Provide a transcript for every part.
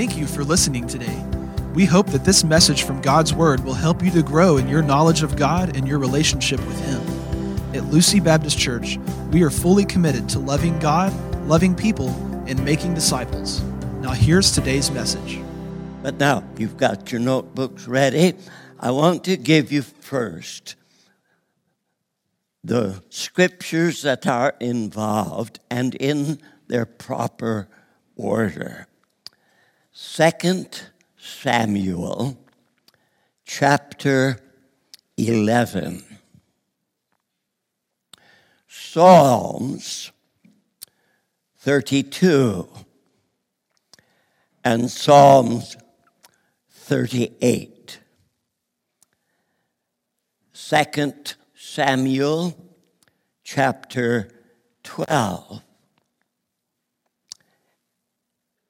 Thank you for listening today. We hope that this message from God's Word will help you to grow in your knowledge of God and your relationship with Him. At Lucy Baptist Church, we are fully committed to loving God, loving people, and making disciples. Now, here's today's message. But now you've got your notebooks ready. I want to give you first the scriptures that are involved and in their proper order. Second Samuel chapter 11. Psalms 32 and Psalms 38. Second Samuel chapter 12.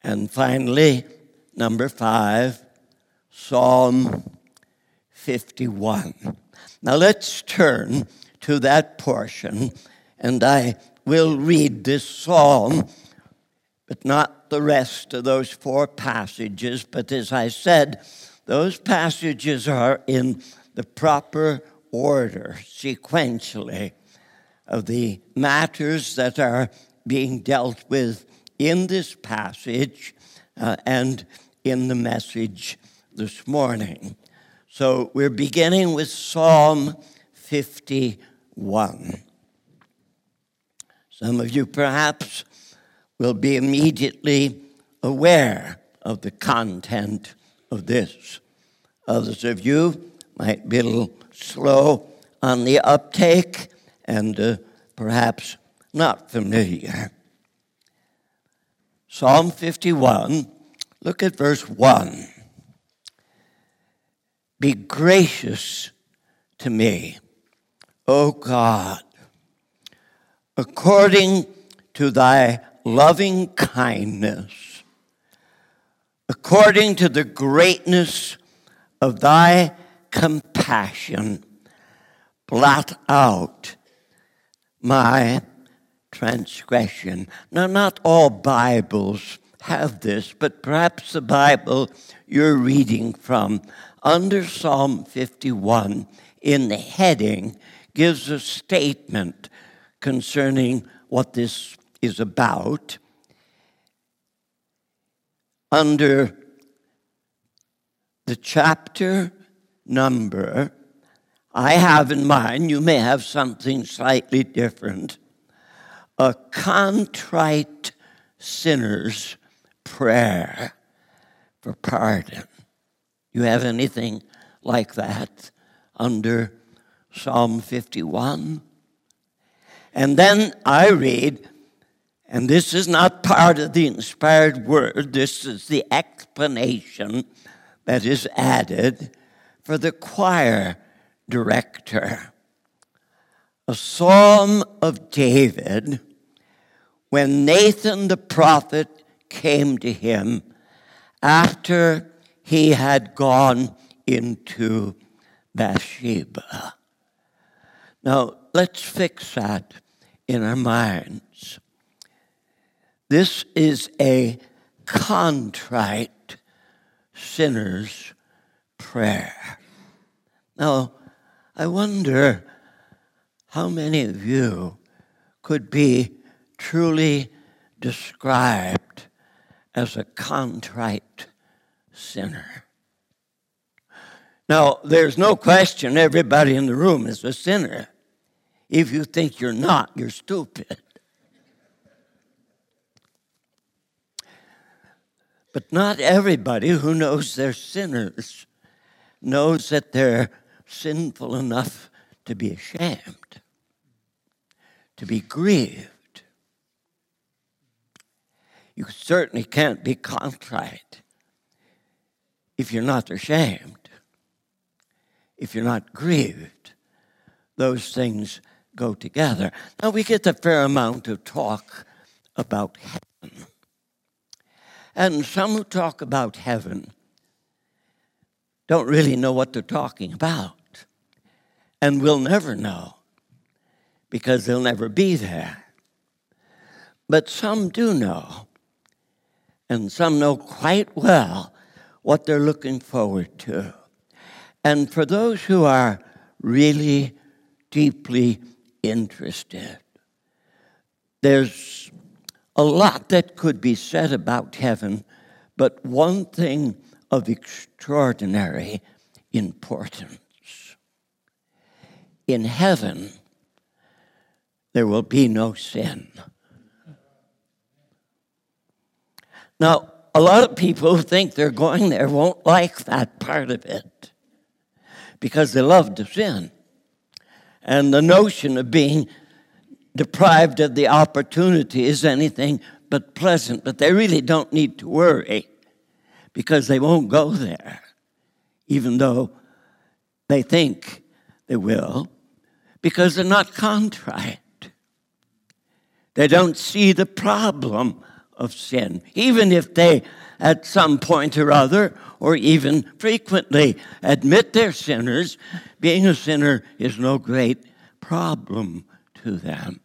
And finally, number five, Psalm 51. Now let's turn to that portion, and I will read this psalm, but not the rest of those four passages. But as I said, those passages are in the proper order, sequentially, of the matters that are being dealt with in this passage uh, and in the message this morning. So we're beginning with Psalm 51. Some of you perhaps will be immediately aware of the content of this. Others of you might be a little slow on the uptake and uh, perhaps not familiar. Psalm 51, look at verse 1. Be gracious to me, O God, according to thy loving kindness, according to the greatness of thy compassion, blot out my transgression. Now, not all Bibles have this, but perhaps the Bible you're reading from under Psalm 51 in the heading gives a statement concerning what this is about. Under the chapter number, I have in mind, you may have something slightly different a contrite sinner's prayer for pardon. You have anything like that under Psalm 51? And then I read, and this is not part of the inspired word, this is the explanation that is added for the choir director. A psalm of David when Nathan the prophet came to him after he had gone into Bathsheba. Now, let's fix that in our minds. This is a contrite sinner's prayer. Now, I wonder how many of you could be truly described as a contrite sinner. Now, there's no question everybody in the room is a sinner. If you think you're not, you're stupid. But not everybody who knows they're sinners knows that they're sinful enough to be ashamed, to be grieved you certainly can't be contrite if you're not ashamed, if you're not grieved. Those things go together. Now, we get a fair amount of talk about heaven. And some who talk about heaven don't really know what they're talking about and will never know because they'll never be there. But some do know. And some know quite well what they're looking forward to. And for those who are really deeply interested, there's a lot that could be said about heaven, but one thing of extraordinary importance. In heaven, there will be no sin. Now, a lot of people who think they're going there won't like that part of it because they love to sin. And the notion of being deprived of the opportunity is anything but pleasant, but they really don't need to worry because they won't go there, even though they think they will, because they're not contrite. They don't see the problem of sin, even if they, at some point or other, or even frequently, admit they're sinners. Being a sinner is no great problem to them.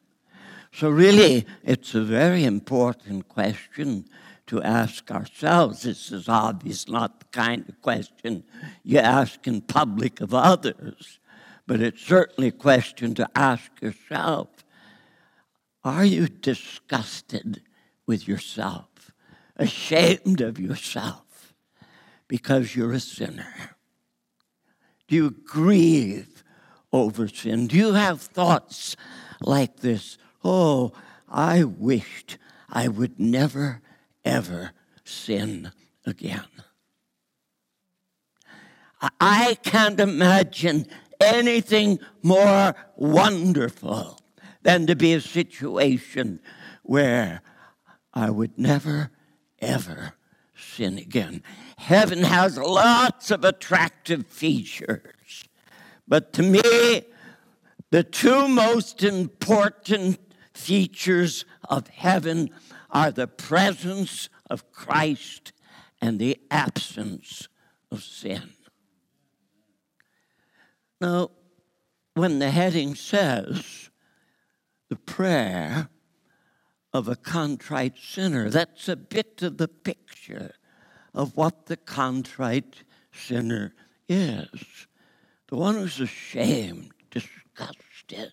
So, really, it's a very important question to ask ourselves. This is obvious, not the kind of question you ask in public of others, but it's certainly a question to ask yourself. Are you disgusted with yourself, ashamed of yourself because you're a sinner? Do you grieve over sin? Do you have thoughts like this? Oh, I wished I would never, ever sin again. I can't imagine anything more wonderful than to be a situation where I would never, ever sin again. Heaven has lots of attractive features, but to me, the two most important features of heaven are the presence of Christ and the absence of sin. Now, when the heading says the prayer of a contrite sinner. That's a bit of the picture of what the contrite sinner is. The one who's ashamed, disgusted,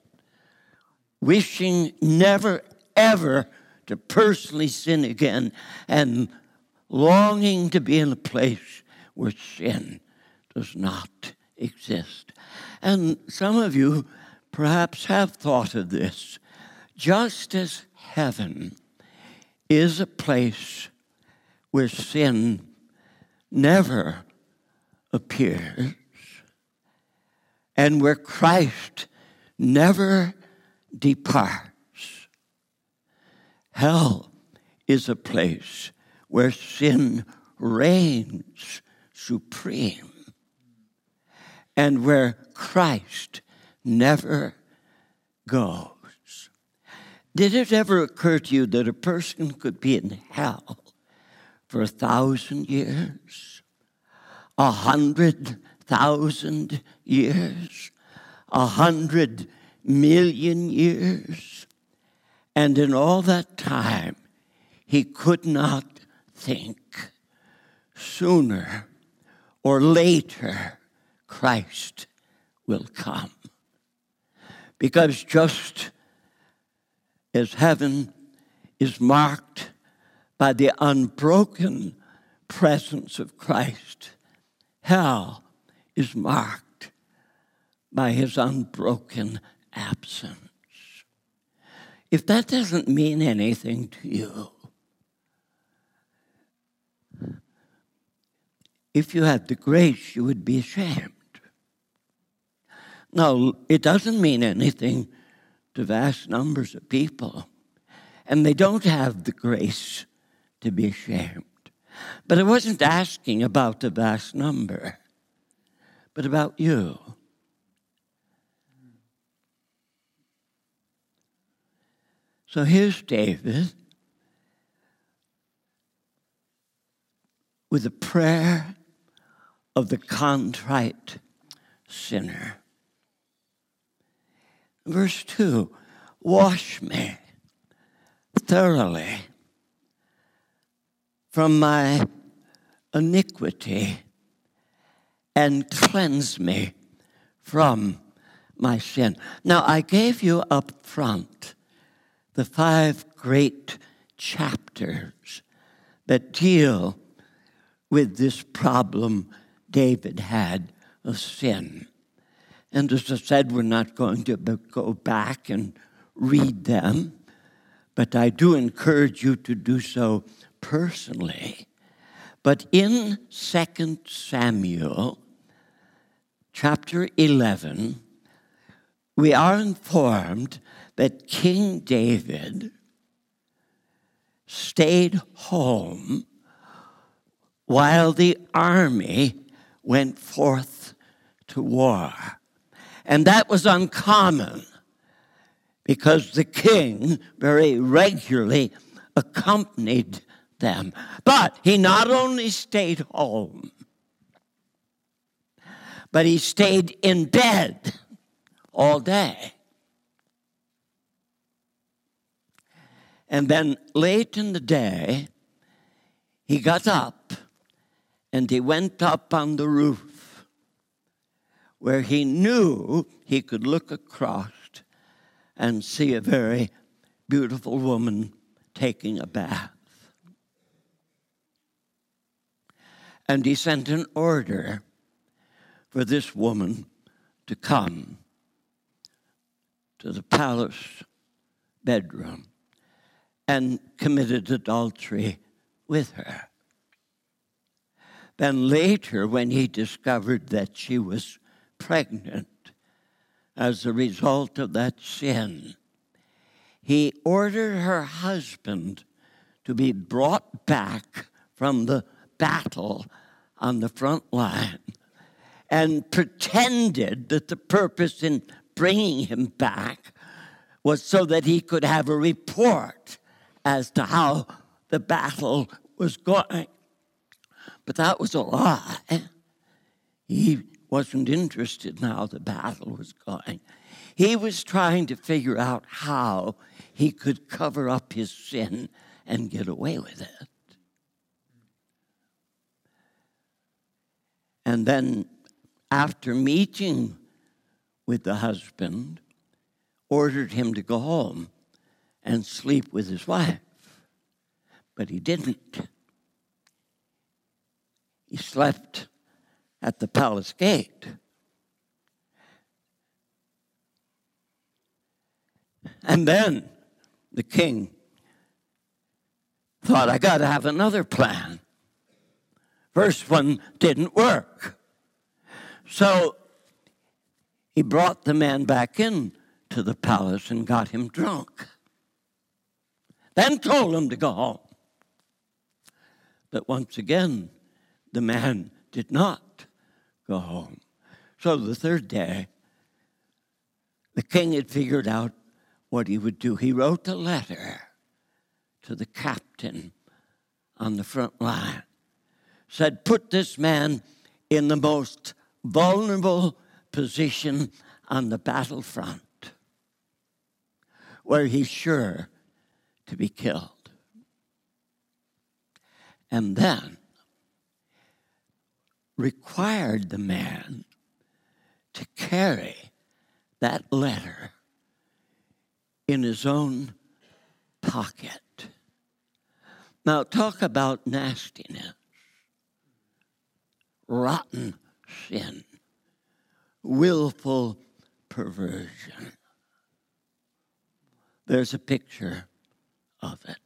wishing never, ever to personally sin again, and longing to be in a place where sin does not exist. And some of you perhaps have thought of this. Just as heaven is a place where sin never appears and where Christ never departs. Hell is a place where sin reigns supreme and where Christ never goes. Did it ever occur to you that a person could be in hell for a thousand years, a hundred thousand years, a hundred million years? And in all that time, he could not think sooner or later Christ will come. Because just as heaven is marked by the unbroken presence of Christ, hell is marked by his unbroken absence. If that doesn't mean anything to you, if you had the grace, you would be ashamed. No, it doesn't mean anything to vast numbers of people, and they don't have the grace to be ashamed. But I wasn't asking about the vast number, but about you. So here's David with a prayer of the contrite sinner. Verse 2 Wash me thoroughly from my iniquity and cleanse me from my sin. Now, I gave you up front the five great chapters that deal with this problem David had of sin. And as I said, we're not going to go back and read them, but I do encourage you to do so personally. But in 2 Samuel chapter 11, we are informed that King David stayed home while the army went forth to war. And that was uncommon because the king very regularly accompanied them. But he not only stayed home, but he stayed in bed all day. And then late in the day, he got up and he went up on the roof where he knew he could look across and see a very beautiful woman taking a bath. And he sent an order for this woman to come to the palace bedroom and committed adultery with her. Then later, when he discovered that she was pregnant as a result of that sin, he ordered her husband to be brought back from the battle on the front line and pretended that the purpose in bringing him back was so that he could have a report as to how the battle was going. But that was a lie. He wasn't interested in how the battle was going. He was trying to figure out how he could cover up his sin and get away with it. And then, after meeting with the husband, ordered him to go home and sleep with his wife. But he didn't. He slept at the palace gate. And then the king thought, I got to have another plan. First one didn't work. So he brought the man back in to the palace and got him drunk. Then told him to go home. But once again, the man did not go home. So the third day, the king had figured out what he would do. He wrote a letter to the captain on the front line, said, Put this man in the most vulnerable position on the battlefront where he's sure to be killed. And then required the man to carry that letter in his own pocket. Now, talk about nastiness, rotten sin, willful perversion. There's a picture of it.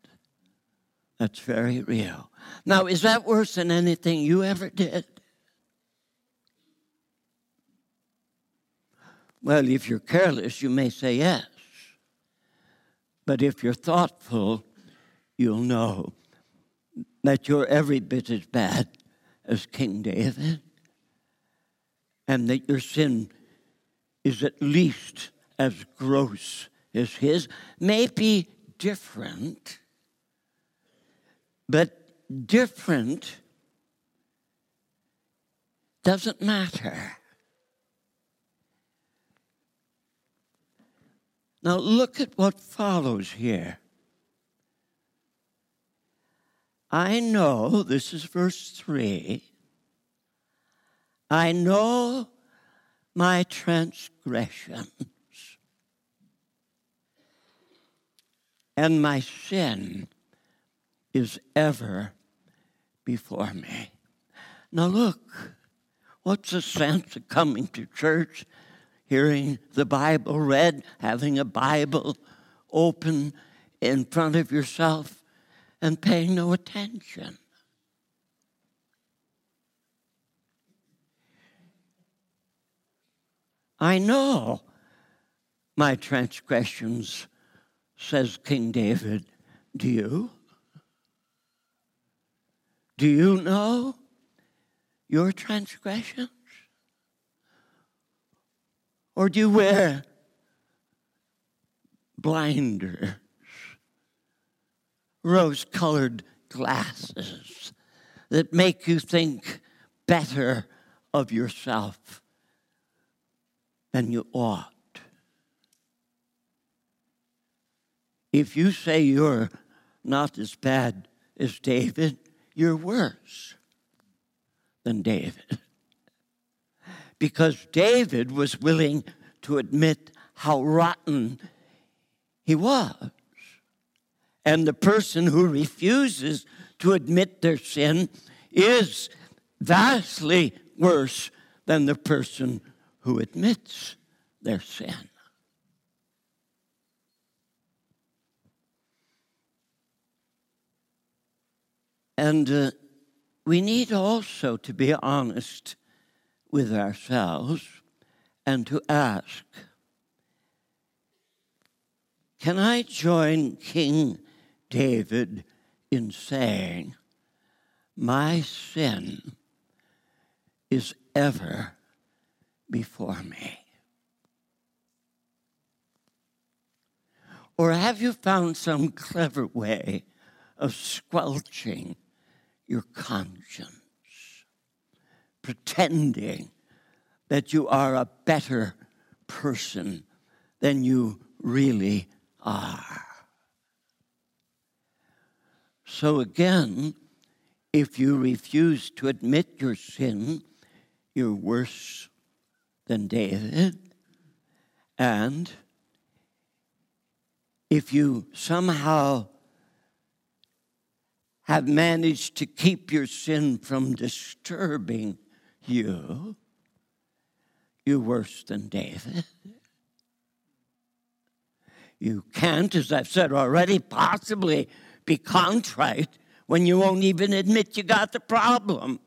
That's very real. Now, is that worse than anything you ever did? Well, if you're careless, you may say yes. But if you're thoughtful, you'll know that you're every bit as bad as King David, and that your sin is at least as gross as his, may be different, but different doesn't matter. Now, look at what follows here. I know, this is verse 3, I know my transgressions, and my sin is ever before me. Now, look, what's the sense of coming to church, hearing the Bible read, having a Bible open in front of yourself, and paying no attention? I know my transgressions, says King David. Do you? Do you know your transgressions? Or do you wear blinders, rose colored glasses that make you think better of yourself than you ought? If you say you're not as bad as David, you're worse than David. Because David was willing to admit how rotten he was. And the person who refuses to admit their sin is vastly worse than the person who admits their sin. And uh, we need also to be honest with ourselves and to ask Can I join King David in saying, My sin is ever before me? Or have you found some clever way of squelching your conscience, pretending that you are a better person than you really are. So, again, if you refuse to admit your sin, you're worse than David. And if you somehow have managed to keep your sin from disturbing you, you're worse than David. You can't, as I've said already, possibly be contrite when you won't even admit you got the problem.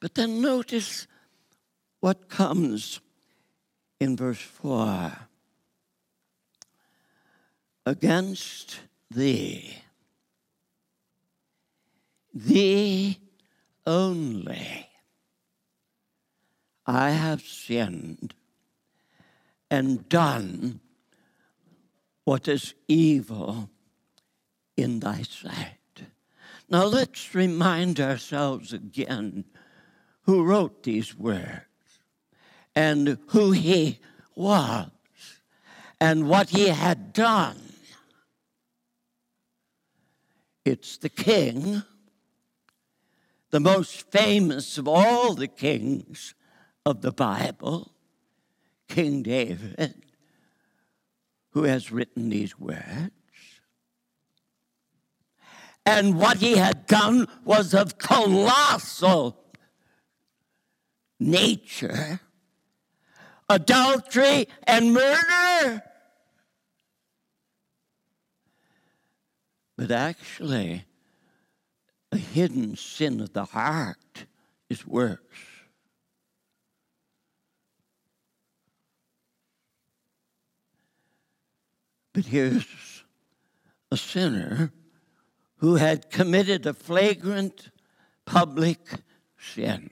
But then notice what comes in verse 4 against thee, thee only. I have sinned and done what is evil in thy sight. Now let's remind ourselves again who wrote these words and who he was and what he had done. It's the king, the most famous of all the kings of the Bible, King David, who has written these words. And what he had done was of colossal nature adultery and murder. But actually, a hidden sin of the heart is worse. But here's a sinner who had committed a flagrant public sin.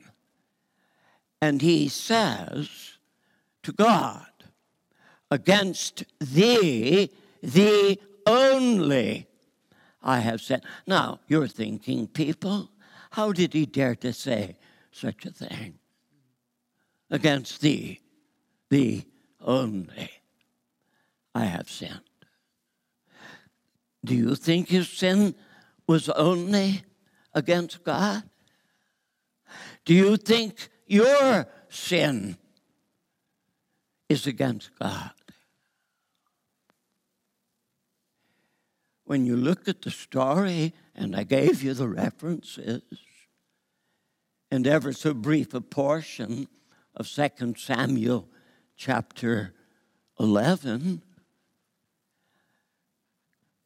And he says to God, Against thee, thee only, I have sinned. Now, you're thinking, people, how did he dare to say such a thing? Against thee, thee only, I have sinned. Do you think his sin was only against God? Do you think your sin is against God? When you look at the story, and I gave you the references, and ever so brief a portion of 2 Samuel chapter 11,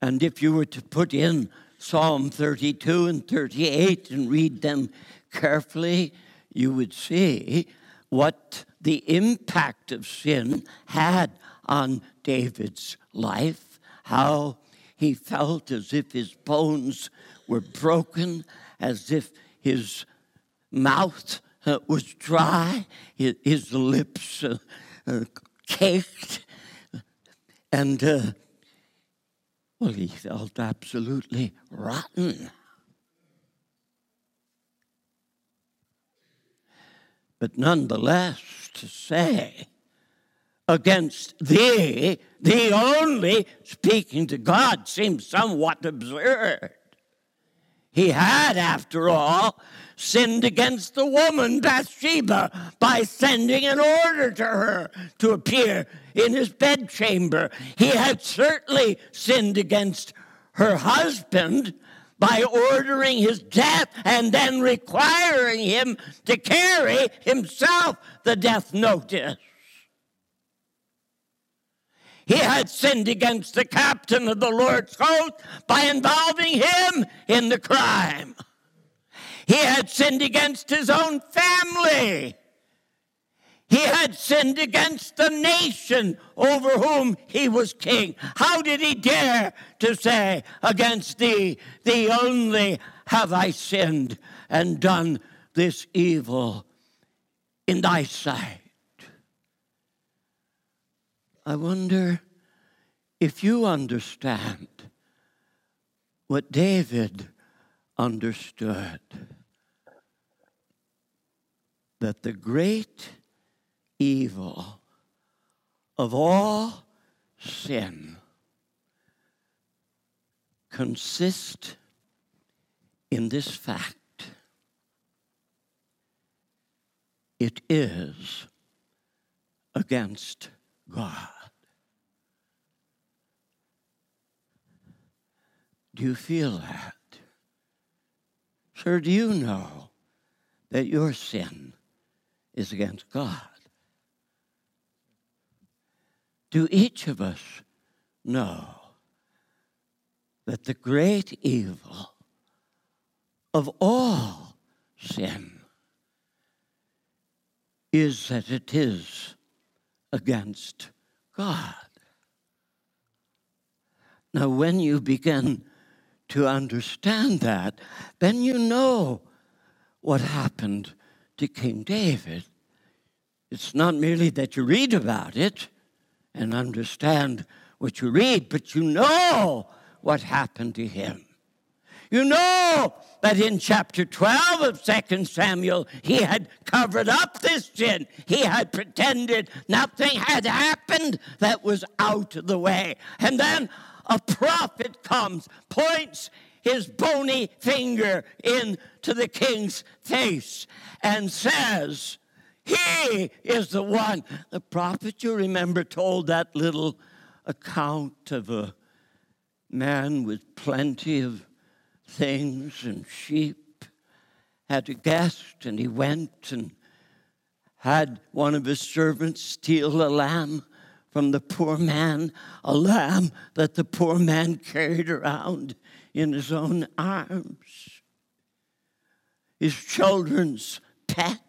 and if you were to put in Psalm 32 and 38 and read them carefully, you would see what the impact of sin had on David's life, how he felt as if his bones were broken, as if his mouth uh, was dry, his, lips uh, uh, caked, and well, he felt absolutely rotten. But nonetheless, to say, against thee, the only, speaking to God, seems somewhat absurd. He had, after all, sinned against the woman Bathsheba by sending an order to her to appear in his bedchamber. He had certainly sinned against her husband by ordering his death and then requiring him to carry himself the death notice. He had sinned against the captain of the Lord's host by involving him in the crime. Had sinned against his own family. He had sinned against the nation over whom he was king. How did he dare to say, Against thee, thee only have I sinned and done this evil in thy sight? I wonder if you understand what David understood that the great evil of all sin consists in this fact it is against God. Do you feel that? Sir, do you know that your sin is against God? Do each of us know that the great evil of all sin is that it is against God? Now, when you begin to understand that, then you know what happened to King David. It's not merely that you read about it and understand what you read, but you know what happened to him. You know that in chapter 12 of 2 Samuel, he had covered up this sin. He had pretended nothing had happened that was out of the way. And then a prophet comes, points his bony finger into the king's face, and says, He is the one. The prophet, you remember, told that little account of a man with plenty of things and sheep, had a guest, and he went and had one of his servants steal a lamb from the poor man, a lamb that the poor man carried around in his own arms, his children's pet,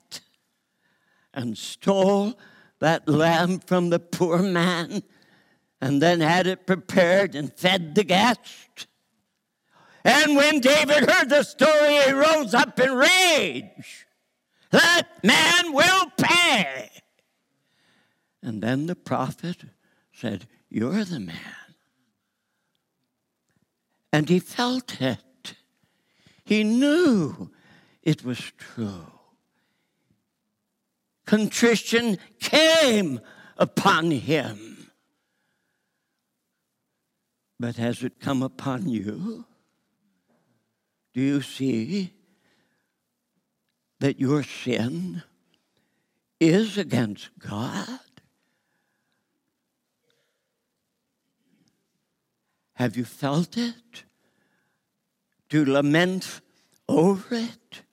and stole that lamb from the poor man and then had it prepared and fed the guest. And when David heard the story, he rose up in rage. That man will pay. And then the prophet said, You're the man. And he felt it. He knew it was true. Contrition came upon him. But has it come upon you? Do you see that your sin is against God? Have you felt it? Do you lament over it?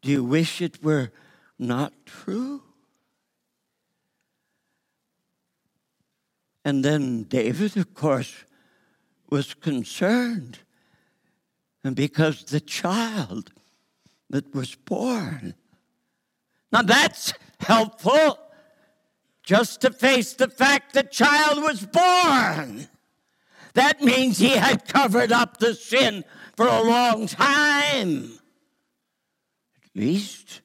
Do you wish it were not true? And then David, of course, was concerned. And because the child that was born. Now that's helpful, just to face the fact the child was born. That means he had covered up the sin for a long time, at least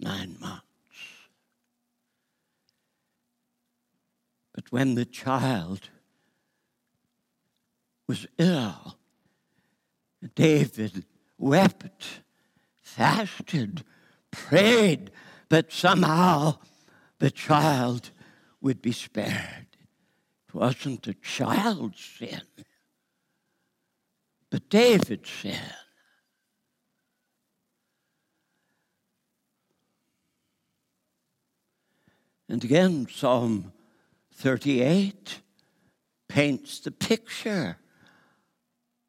nine months. But when the child was ill, David wept, fasted, prayed, but somehow the child would be spared. It wasn't the child's sin, but David's sin. And again, Psalm 38 paints the picture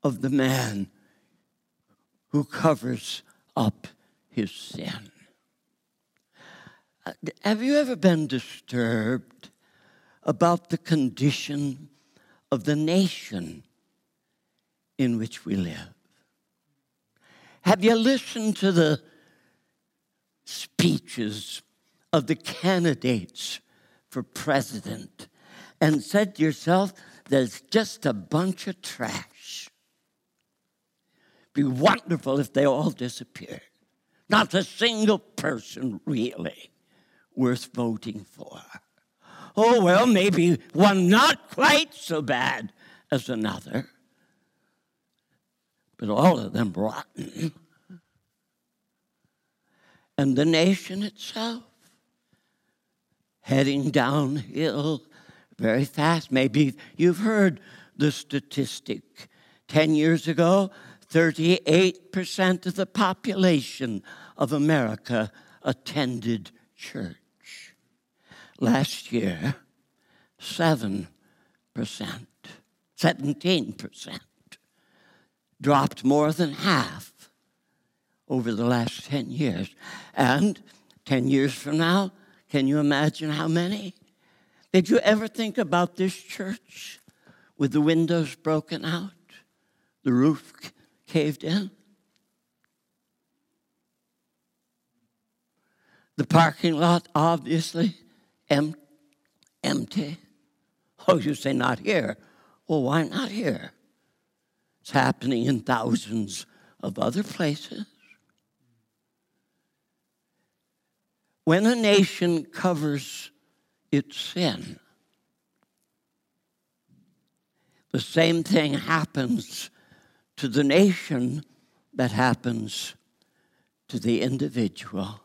of the man who covers up his sin. Uh, have you ever been disturbed about the condition of the nation in which we live? Have you listened to the speeches of the candidates for president and said to yourself, there's just a bunch of trash? Be wonderful if they all disappeared. Not a single person really worth voting for. Oh, well, maybe one not quite so bad as another, but all of them rotten. And the nation itself heading downhill very fast. Maybe you've heard the statistic. 10 years ago, 38% of the population of America attended church. Last year, 7%, 17%, dropped more than half over the last 10 years. And 10 years from now, can you imagine how many? Did you ever think about this church with the windows broken out, the roof caved in? The parking lot, obviously, em- empty. Oh, you say not here. Well, why not here? It's happening in thousands of other places. When a nation covers its sin, the same thing happens to the nation that happens to the individual.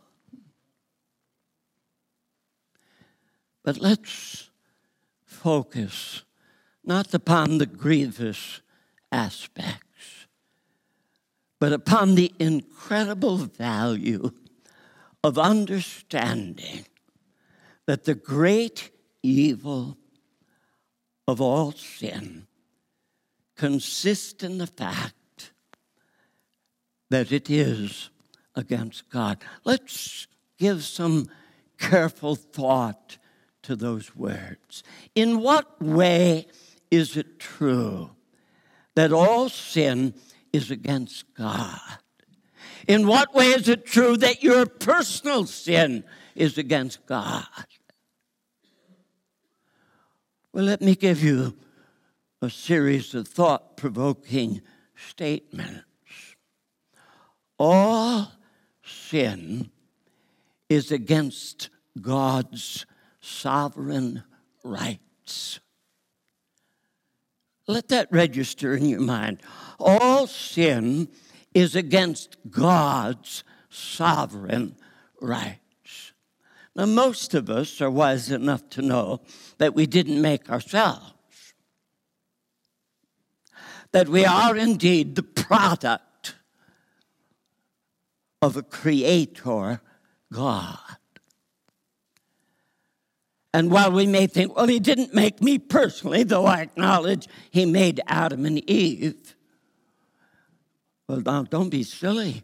But let's focus not upon the grievous aspects, but upon the incredible value of understanding that the great evil of all sin consists in the fact that it is against God. Let's give some careful thought to those words. In what way is it true that all sin is against God? In what way is it true that your personal sin is against God? Well, let me give you a series of thought provoking statements. All sin is against God's sovereign rights. Let that register in your mind. All sin is against God's sovereign rights. Now, most of us are wise enough to know that we didn't make ourselves. that we are indeed the product of a creator God. And while we may think, well, he didn't make me personally, though I acknowledge he made Adam and Eve. Well, now don't be silly.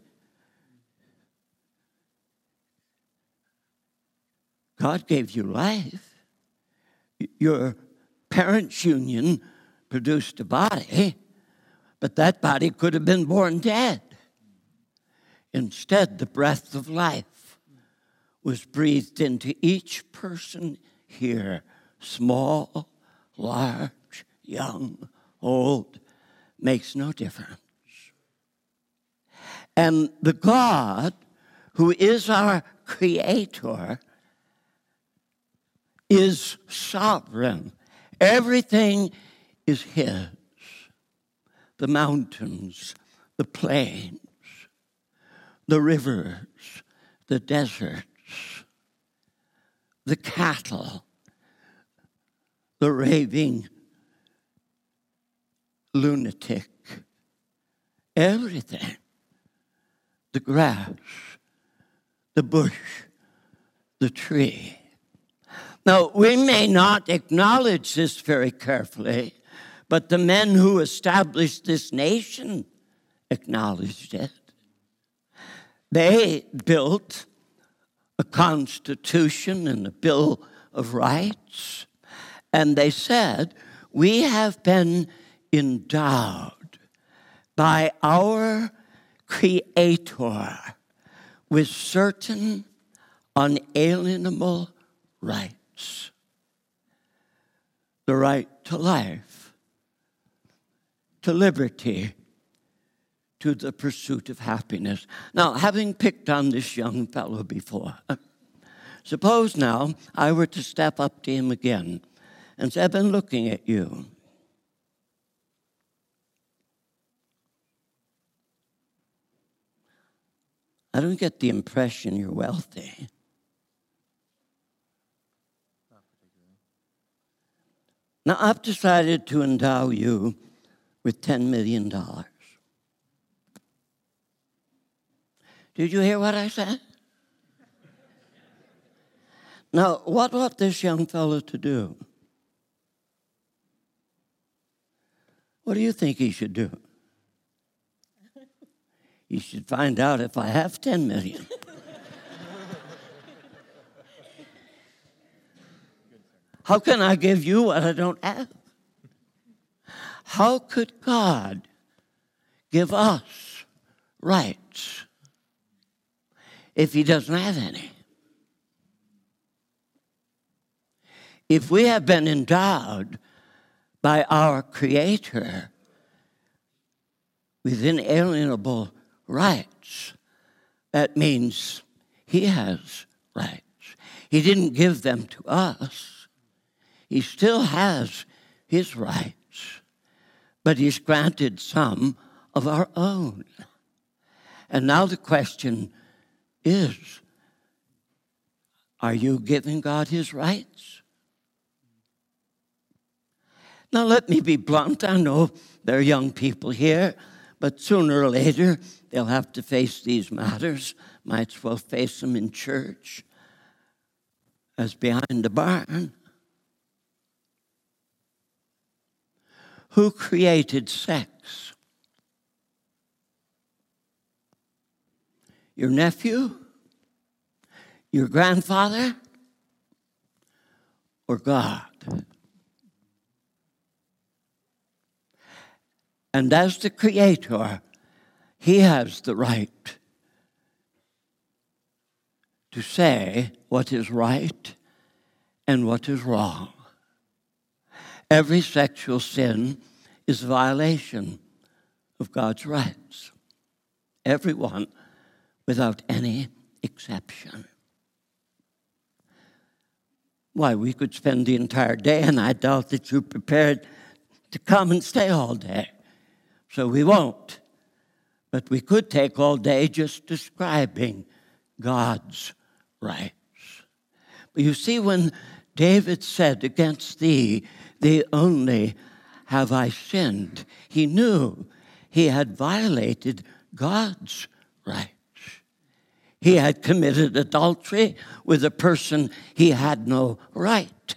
God gave you life. Your parents' union produced a body, but that body could have been born dead. Instead, the breath of life was breathed into each person here small, large, young, old, makes no difference. And the God who is our creator is sovereign. Everything is His. The mountains, the plains, the rivers, the deserts, the cattle, the raving lunatic, everything, the grass, the bush, the tree. Now, we may not acknowledge this very carefully, but the men who established this nation acknowledged it. They built a constitution and a bill of rights, and they said, We have been endowed by our Creator with certain unalienable rights the right to life, to liberty, to the pursuit of happiness. Now, having picked on this young fellow before, suppose now I were to step up to him again and say, I've been looking at you. I don't get the impression you're wealthy. Now, I've decided to endow you with $10 million. Did you hear what I said? Now, what ought this young fellow to do? What do you think he should do? He should find out if I have 10 million. How can I give you what I don't have? How could God give us rights if He doesn't have any? If we have been endowed by our Creator with inalienable rights, that means He has rights. He didn't give them to us, He still has His rights, but He's granted some of our own. And now the question is are you giving God His rights? Now, let me be blunt. I know there are young people here, but sooner or later they'll have to face these matters. Might as well face them in church as behind the barn. Who created sex? Your nephew? Your grandfather? Or God? And as the Creator, He has the right to say what is right and what is wrong. Every sexual sin is a violation of God's rights. Everyone, without any exception. Why, we could spend the entire day, and I doubt that you're prepared to come and stay all day so we won't. But we could take all day just describing God's rights. But you see, when David said, Against thee, they only have I sinned? He knew he had violated God's rights. He had committed adultery with a person he had no right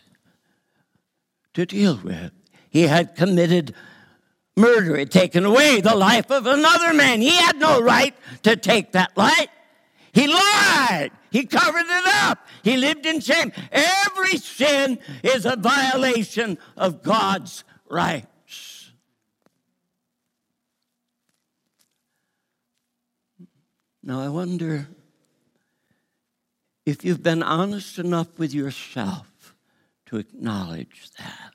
to deal with. He had committed murder, had taken away the life of another man. He had no right to take that life. He lied. He covered it up. He lived in shame. Every sin is a violation of God's rights. Now, I wonder if you've been honest enough with yourself to acknowledge that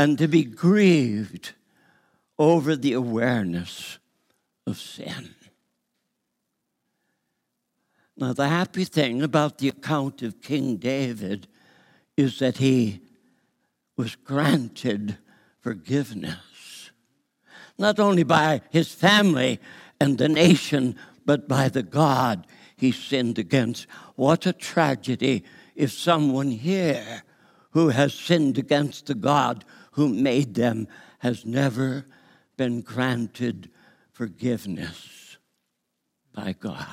and to be grieved over the awareness of sin. Now, the happy thing about the account of King David is that he was granted forgiveness, not only by his family and the nation, but by the God he sinned against. What a tragedy if someone here who has sinned against the God who made them has never been granted forgiveness by God.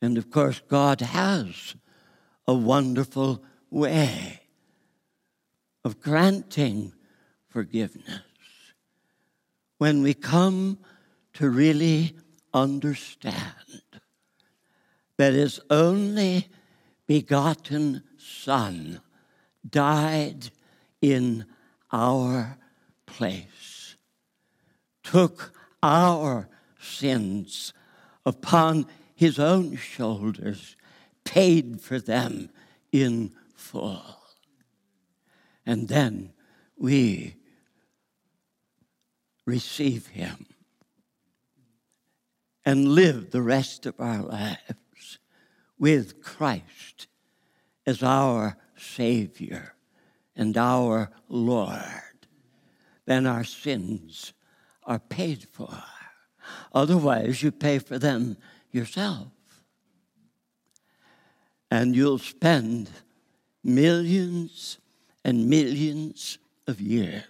And of course, God has a wonderful way of granting forgiveness when we come to really understand that His only begotten Son died in our place, took our sins upon his own shoulders, paid for them in full. And then we receive him and live the rest of our lives with Christ as our Savior and our Lord. Then our sins are paid for. Otherwise, you pay for them yourself. And you'll spend millions and millions of years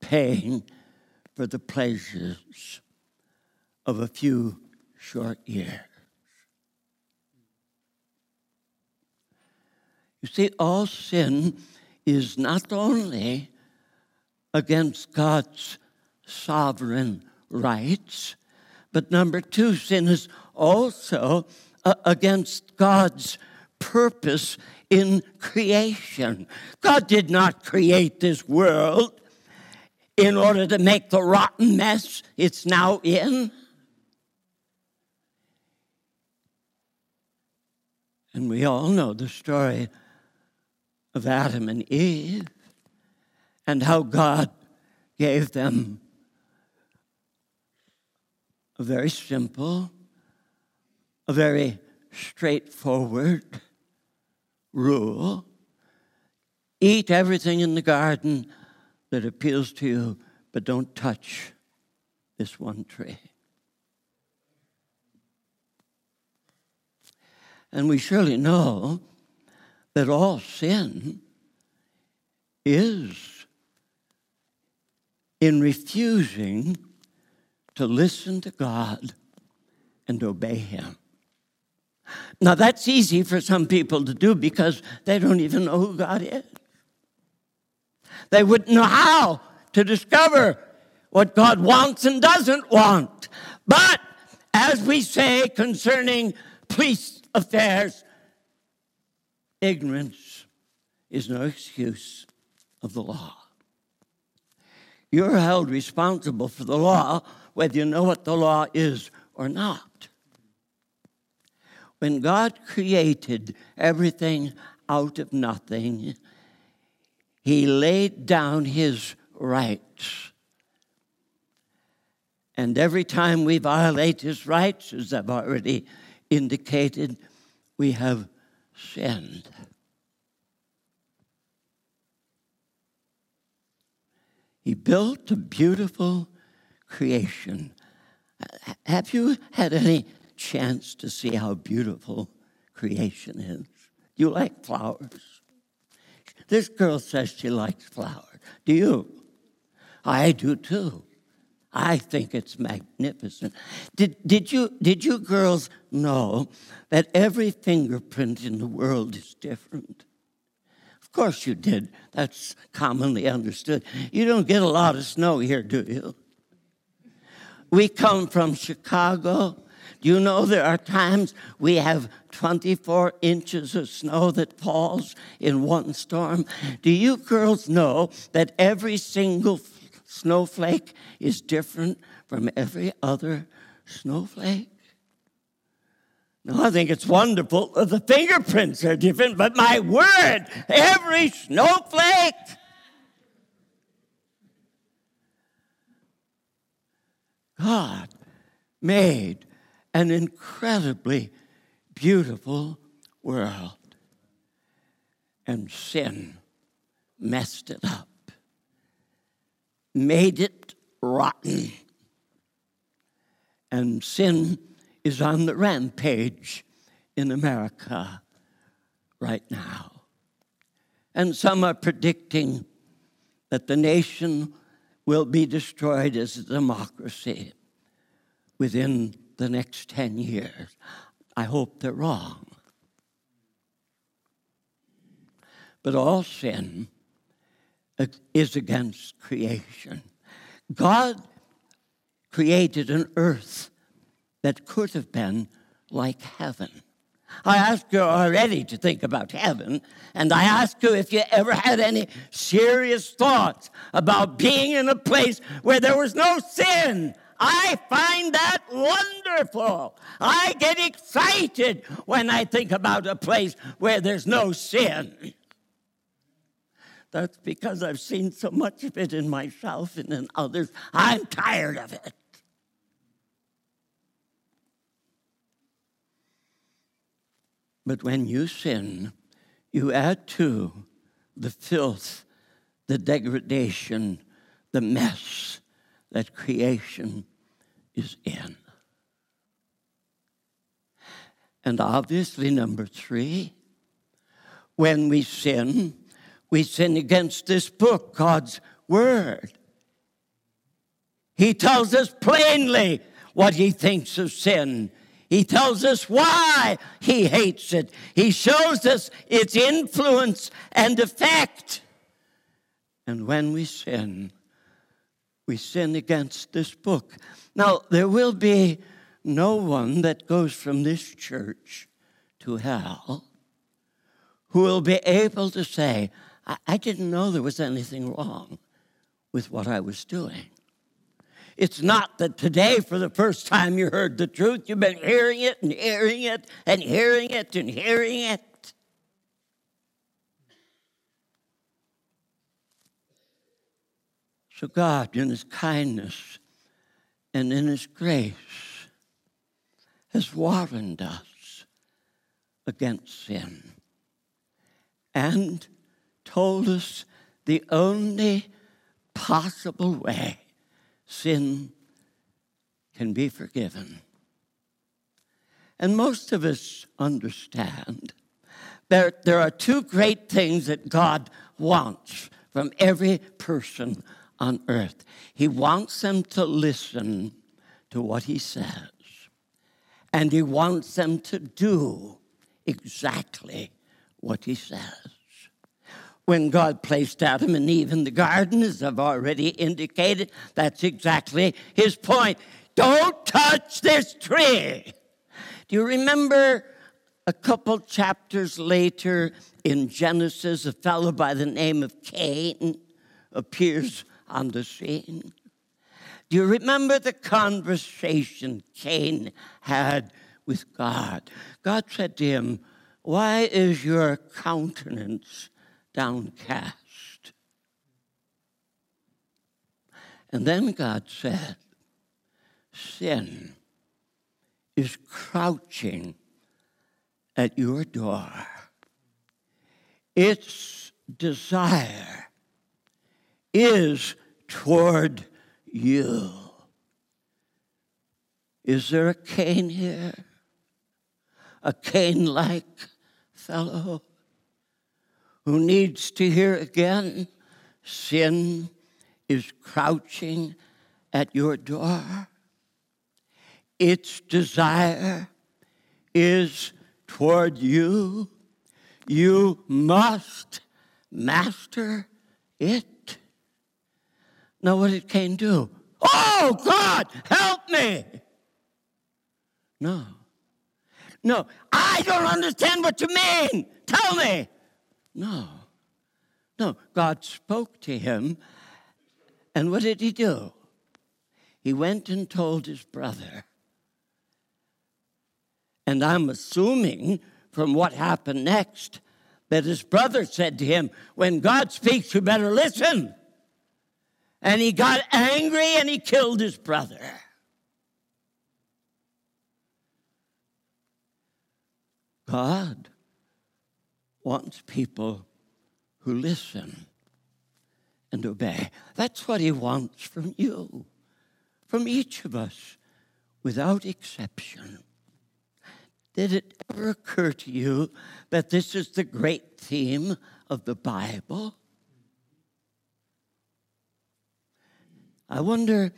paying for the pleasures of a few short years. You see, all sin is not only against God's sovereign rights, but number two, sin is also uh, against God's purpose in creation. God did not create this world in order to make the rotten mess it's now in. And we all know the story of Adam and Eve and how God gave them a very simple, a very straightforward rule. Eat everything in the garden that appeals to you, but don't touch this one tree. And we surely know that all sin is in refusing to listen to God and obey Him. Now, that's easy for some people to do because they don't even know who God is. They wouldn't know how to discover what God wants and doesn't want. But as we say concerning police affairs, ignorance is no excuse of the law. You're held responsible for the law whether you know what the law is or not. When God created everything out of nothing, He laid down His rights. And every time we violate His rights, as I've already indicated, we have sinned. He built a beautiful creation. Have you had any chance to see how beautiful creation is? You like flowers? This girl says she likes flowers. Do you? I do too. I think it's magnificent. Did, did, you, did you girls know that every fingerprint in the world is different? Of course you did. That's commonly understood. You don't get a lot of snow here, do you? We come from Chicago. Do you know there are times we have 24 inches of snow that falls in one storm? Do you girls know that every single snowflake is different from every other snowflake? No, I think it's wonderful that the fingerprints are different, but my word, every snowflake. God made an incredibly beautiful world, and sin messed it up made it rotten. And sin is on the rampage in America right now. And some are predicting that the nation will be destroyed as a democracy within the next 10 years. I hope they're wrong. But all sin is against creation. God created an earth that could have been like heaven. I asked you already to think about heaven, and I asked you if you ever had any serious thoughts about being in a place where there was no sin. I find that wonderful. I get excited when I think about a place where there's no sin. That's because I've seen so much of it in myself and in others. I'm tired of it. But when you sin, you add to the filth, the degradation, the mess that creation is in. And obviously, number three, when we sin, we sin against this book, God's Word. He tells us plainly what he thinks of sin. He tells us why he hates it. He shows us its influence and effect. And when we sin, we sin against this book. Now, there will be no one that goes from this church to hell who will be able to say, I, I didn't know there was anything wrong with what I was doing. It's not that today, for the first time, you heard the truth. You've been hearing it and hearing it and hearing it and hearing it. So, God, in His kindness and in His grace, has warned us against sin and told us the only possible way sin can be forgiven. And most of us understand there, there are two great things that God wants from every person on earth. He wants them to listen to what He says, and He wants them to do exactly what He says when God placed Adam and Eve in the garden, as I've already indicated, that's exactly his point. Don't touch this tree. Do you remember a couple chapters later in Genesis, a fellow by the name of Cain appears on the scene? Do you remember the conversation Cain had with God? God said to him, Why is your countenance downcast. And then God said, Sin is crouching at your door. Its desire is toward you. Is there a Cain here? A Cain like fellow? Who needs to hear again sin is crouching at your door. Its desire is toward you. You must master it. Know what it can do? Oh, God, help me! No. No, I don't understand what you mean. Tell me. No. No, God spoke to him, and what did he do? He went and told his brother. And I'm assuming from what happened next that his brother said to him, When God speaks, you better listen. And he got angry and he killed his brother. God wants people who listen and obey. That's what He wants from you, from each of us, without exception. Did it ever occur to you that this is the great theme of the Bible? I wonder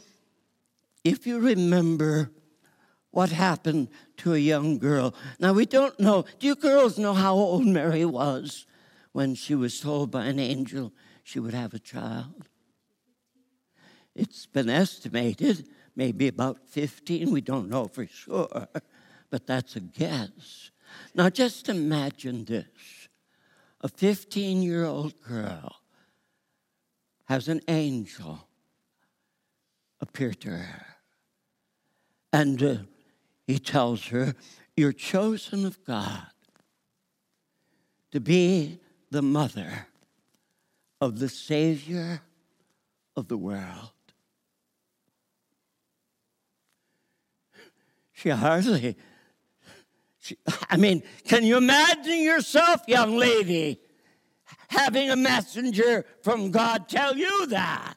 if you remember what happened to a young girl. Now, we don't know. Do you girls know how old Mary was when she was told by an angel she would have a child? It's been estimated, maybe about 15. We don't know for sure, but that's a guess. Now, just imagine this a 15 year old girl has an angel appear to her. And uh, he tells her, You're chosen of God to be the mother of the Savior of the world. She hardly, she, I mean, can you imagine yourself, young lady, having a messenger from God tell you that?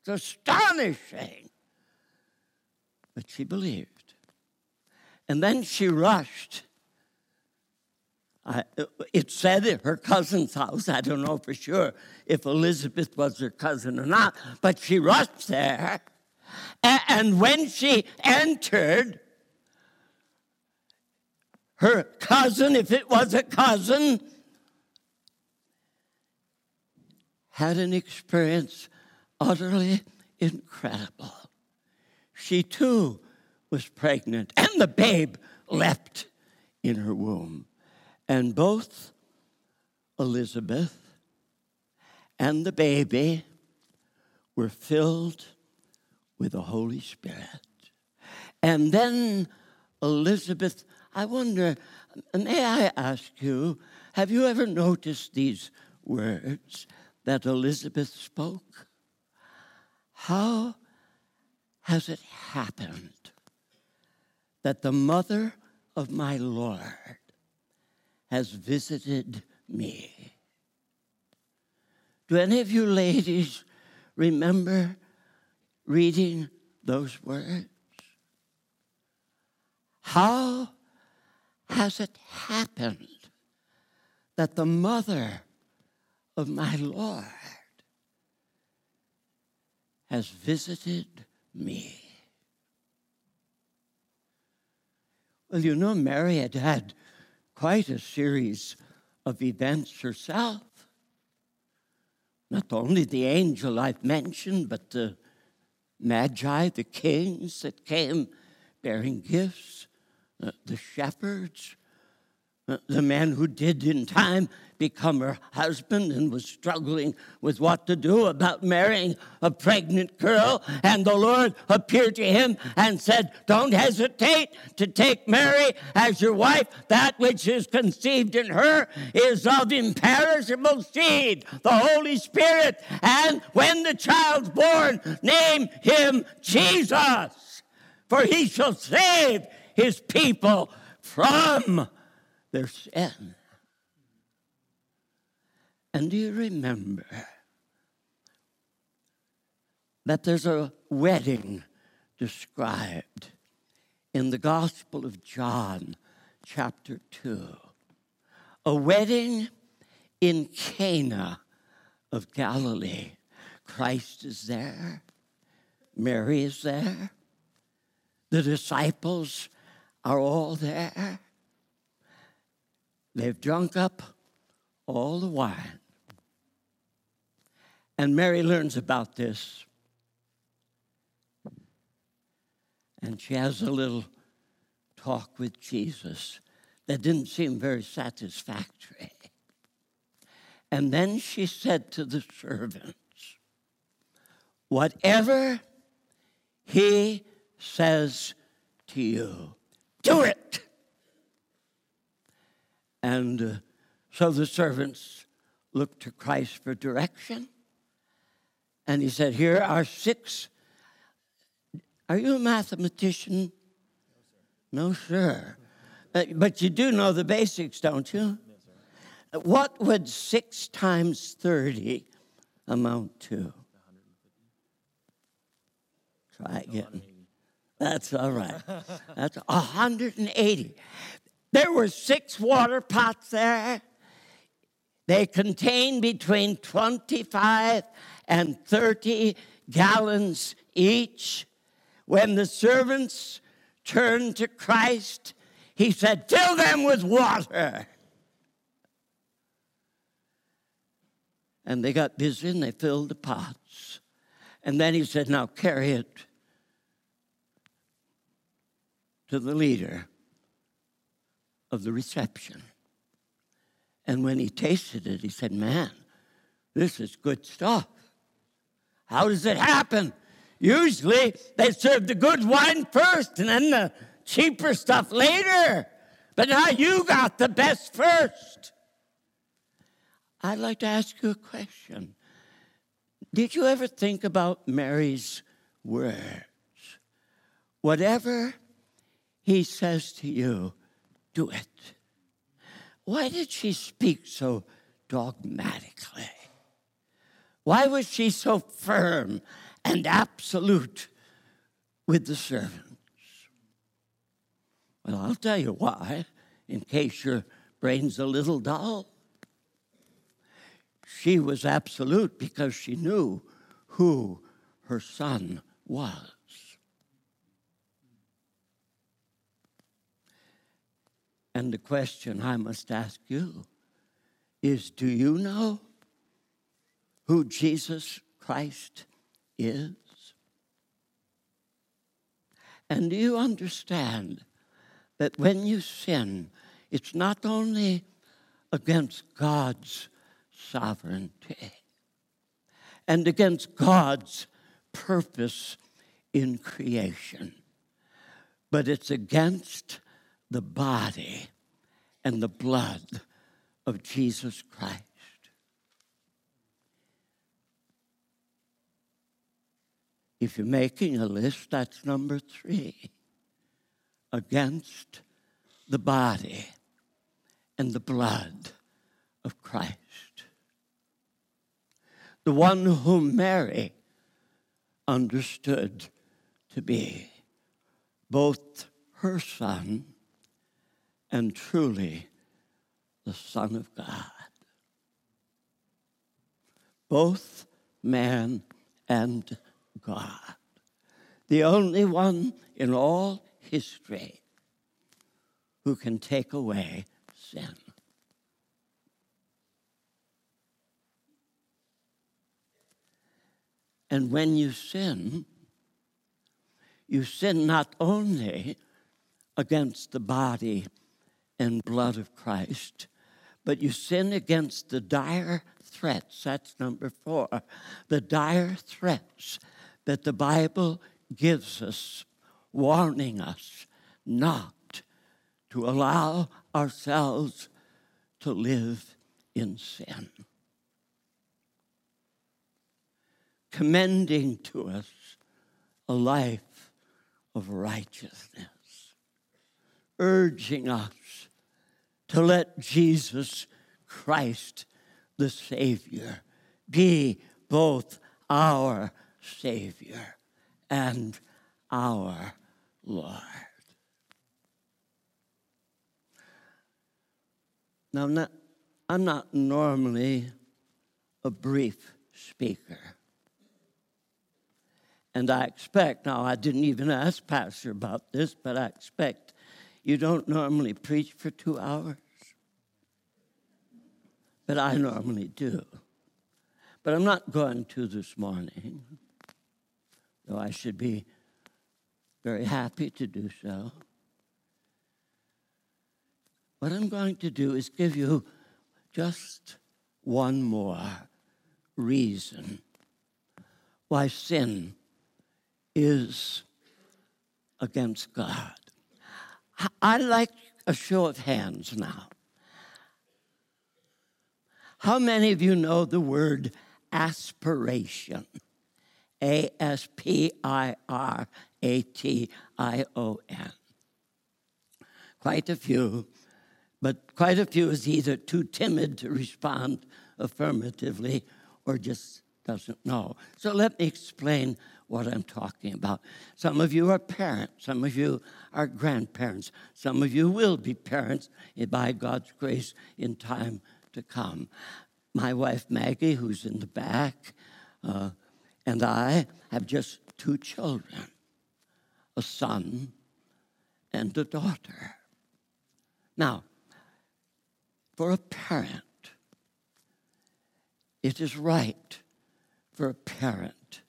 It's astonishing. But she believed. And then she rushed. I, it said at her cousin's house. I don't know for sure if Elizabeth was her cousin or not, but she rushed there. And when she entered, her cousin, if it was a cousin, had an experience utterly incredible. She too was pregnant, and the babe leapt in her womb. And both Elizabeth and the baby were filled with the Holy Spirit. And then Elizabeth, I wonder, may I ask you, have you ever noticed these words that Elizabeth spoke? How has it happened that the mother of my Lord has visited me. Do any of you ladies remember reading those words? How has it happened that the mother of my Lord has visited me? Well, you know, Mary had had quite a series of events herself. Not only the angel I've mentioned, but the magi, the kings that came bearing gifts, the shepherds, the man who did in time become her husband and was struggling with what to do about marrying a pregnant girl. And the Lord appeared to him and said, Don't hesitate to take Mary as your wife. That which is conceived in her is of imperishable seed, the Holy Spirit. And when the child's born, name him Jesus, for he shall save his people from their sin. And do you remember that there's a wedding described in the Gospel of John, chapter 2? A wedding in Cana of Galilee. Christ is there, Mary is there, the disciples are all there. They've drunk up all the wine. And Mary learns about this. And she has a little talk with Jesus that didn't seem very satisfactory. And then she said to the servants, Whatever he says to you, do it. And uh, so the servants looked to Christ for direction. And he said, Here are six. Are you a mathematician? No, sir. Uh, but you do know the basics, don't you? What would six times 30 amount to? Try again. That's all right. That's 180. There were six water pots there. They contained between 25 and 30 gallons each. When the servants turned to Christ, he said, Fill them with water. And they got busy and they filled the pots. And then he said, Now carry it to the leader of the reception. And when he tasted it, he said, Man, this is good stuff. How does it happen? Usually they serve the good wine first and then the cheaper stuff later. But now you got the best first. I'd like to ask you a question. Did you ever think about Mary's words? Whatever he says to you, do it. Why did she speak so dogmatically? Why was she so firm and absolute with the servants? Well, I'll tell you why, in case your brain's a little dull. She was absolute because she knew who her son was. And the question I must ask you is do you know who Jesus Christ is? And do you understand that when you sin, it's not only against God's sovereignty and against God's purpose in creation, but it's against the body and the blood of Jesus Christ. If you're making a list, that's number three against the body and the blood of Christ. The one whom Mary understood to be both her son and truly the Son of God. Both man and God. The only one in all history who can take away sin. And when you sin, you sin not only against the body and blood of Christ, but you sin against the dire threats. That's number four. The dire threats that the Bible gives us, warning us not to allow ourselves to live in sin. Commending to us a life of righteousness, urging us to let Jesus Christ, the Savior, be both our Savior and our Lord. Now, not, I'm not normally a brief speaker. And I expect, now I didn't even ask Pastor about this, but I expect you don't normally preach for two hours. But I normally do. But I'm not going to this morning, though I should be very happy to do so. What I'm going to do is give you just one more reason why sin is against God. I'd like a show of hands now. How many of you know the word aspiration? A S P I R A T I O N. Quite a few, but quite a few is either too timid to respond affirmatively or just doesn't know. So let me explain what I'm talking about. Some of you are parents, some of you are grandparents, some of you will be parents by God's grace in time to come. My wife Maggie, who's in the back, uh, and I have just two children a son and a daughter. Now, for a parent, it is right for a parent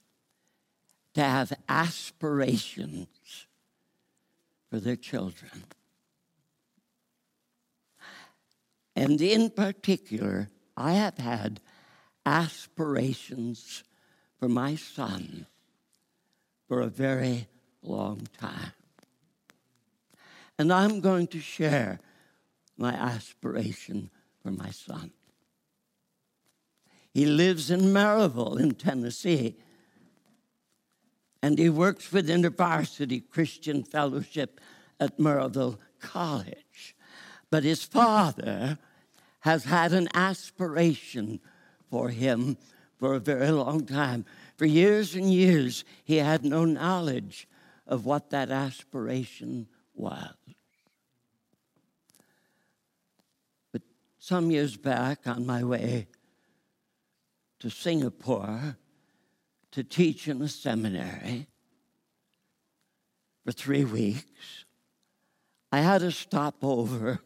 to have aspirations for their children. And in particular, I have had aspirations for my son for a very long time. And I'm going to share my aspiration for my son. He lives in Maryville in Tennessee. And he works with InterVarsity Christian Fellowship at Maryville College. But his father has had an aspiration for him for a very long time. For years and years, he had no knowledge of what that aspiration was. But some years back, on my way to Singapore to teach in a seminary for three weeks. I had a stopover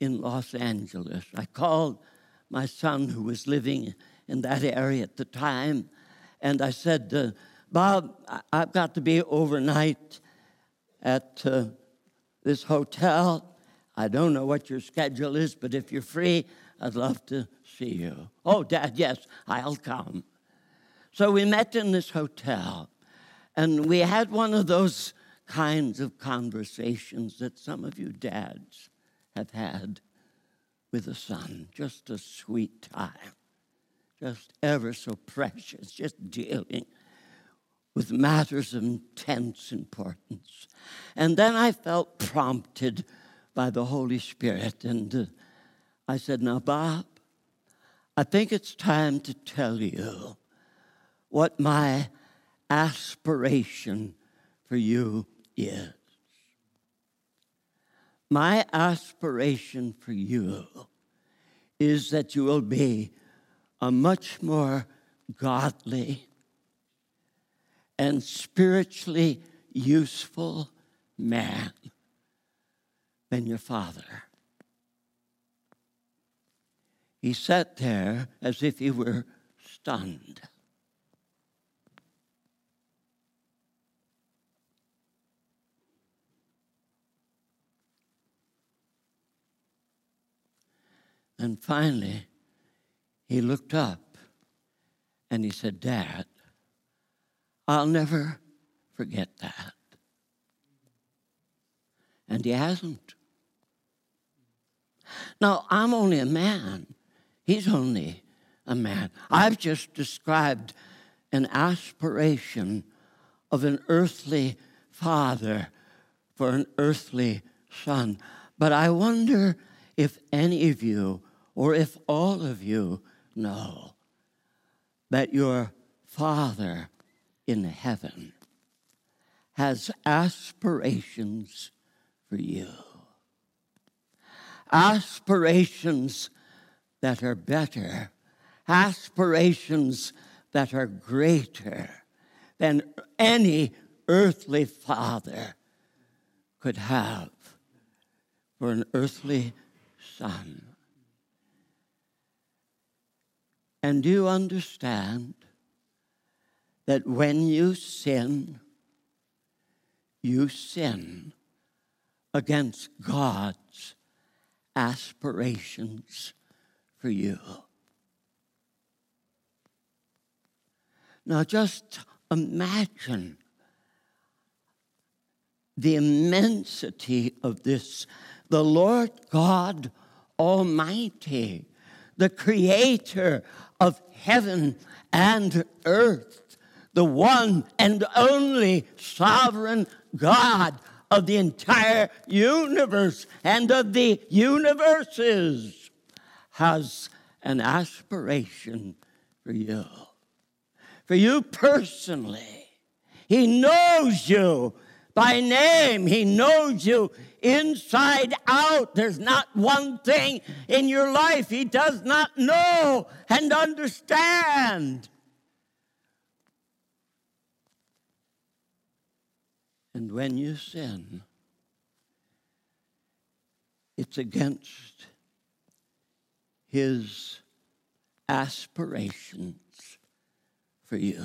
in Los Angeles. I called my son, who was living in that area at the time, and I said, uh, Bob, I've got to be overnight at uh, this hotel. I don't know what your schedule is, but if you're free, I'd love to see you. Oh, Dad, yes, I'll come. So we met in this hotel, and we had one of those kinds of conversations that some of you dads have had with a son. Just a sweet time, just ever so precious, just dealing with matters of intense importance. And then I felt prompted by the Holy Spirit, and uh, I said, Now, Bob, I think it's time to tell you what my aspiration for you is. My aspiration for you is that you will be a much more godly and spiritually useful man than your father. He sat there as if he were stunned. And finally, he looked up and he said, Dad, I'll never forget that. And he hasn't. Now, I'm only a man. He's only a man. I've just described an aspiration of an earthly father for an earthly son. But I wonder if any of you, or if all of you, know that your Father in heaven has aspirations for you. Aspirations that are better, aspirations that are greater than any earthly father could have for an earthly son. And do you understand that when you sin, you sin against God's aspirations for you? Now, just imagine the immensity of this. The Lord God Almighty, the creator of heaven and earth, the one and only sovereign God of the entire universe and of the universes, has an aspiration for you for you personally. He knows you by name, He knows you inside out. There's not one thing in your life He does not know and understand. And when you sin, it's against his aspirations for you.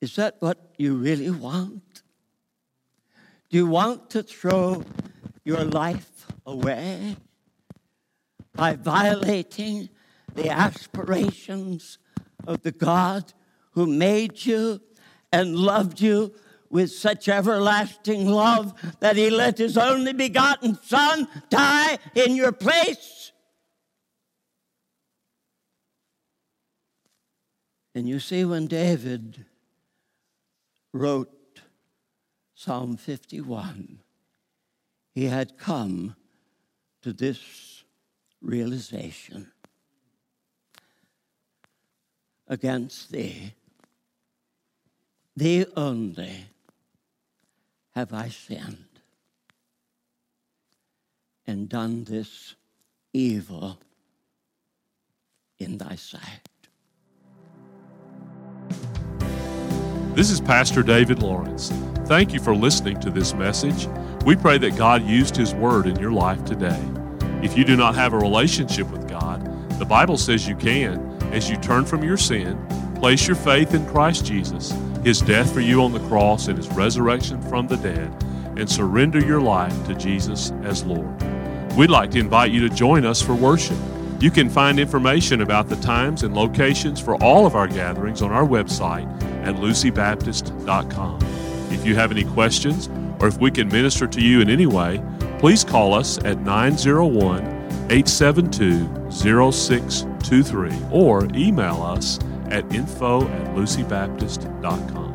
Is that what you really want? Do you want to throw your life away by violating the aspirations of the God who made you and loved you with such everlasting love that he let his only begotten Son die in your place? And you see, when David wrote Psalm 51, he had come to this realization against thee, thee only have I sinned and done this evil in thy sight. This is Pastor David Lawrence. Thank you for listening to this message. We pray that God used His Word in your life today. If you do not have a relationship with God, the Bible says you can as you turn from your sin, place your faith in Christ Jesus, His death for you on the cross, and His resurrection from the dead, and surrender your life to Jesus as Lord. We'd like to invite you to join us for worship. You can find information about the times and locations for all of our gatherings on our website at lucybaptist.com. If you have any questions or if we can minister to you in any way, please call us at 901 872 0623 or email us at info at lucybaptist.com.